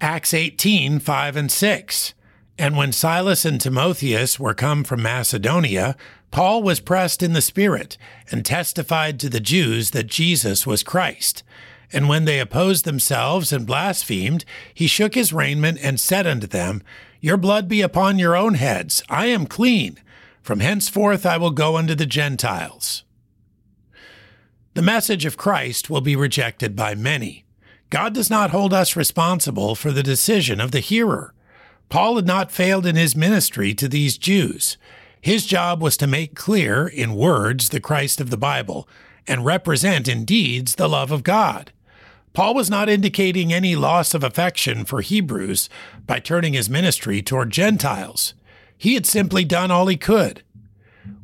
Acts 18 5 and 6. And when Silas and Timotheus were come from Macedonia, Paul was pressed in the Spirit, and testified to the Jews that Jesus was Christ. And when they opposed themselves and blasphemed, he shook his raiment and said unto them, Your blood be upon your own heads. I am clean. From henceforth I will go unto the Gentiles. The message of Christ will be rejected by many. God does not hold us responsible for the decision of the hearer. Paul had not failed in his ministry to these Jews. His job was to make clear in words the Christ of the Bible and represent in deeds the love of God. Paul was not indicating any loss of affection for Hebrews by turning his ministry toward Gentiles. He had simply done all he could.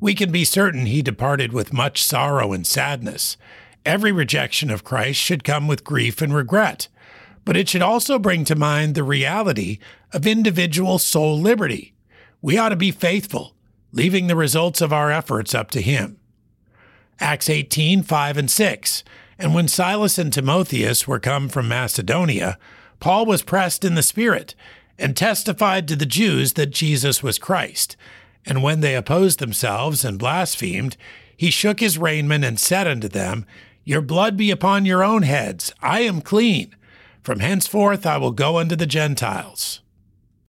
We can be certain he departed with much sorrow and sadness. Every rejection of Christ should come with grief and regret, but it should also bring to mind the reality of individual soul liberty. We ought to be faithful, leaving the results of our efforts up to him. Acts 18 5 and 6. And when Silas and Timotheus were come from Macedonia, Paul was pressed in the Spirit, and testified to the Jews that Jesus was Christ. And when they opposed themselves and blasphemed, he shook his raiment and said unto them, Your blood be upon your own heads. I am clean. From henceforth I will go unto the Gentiles.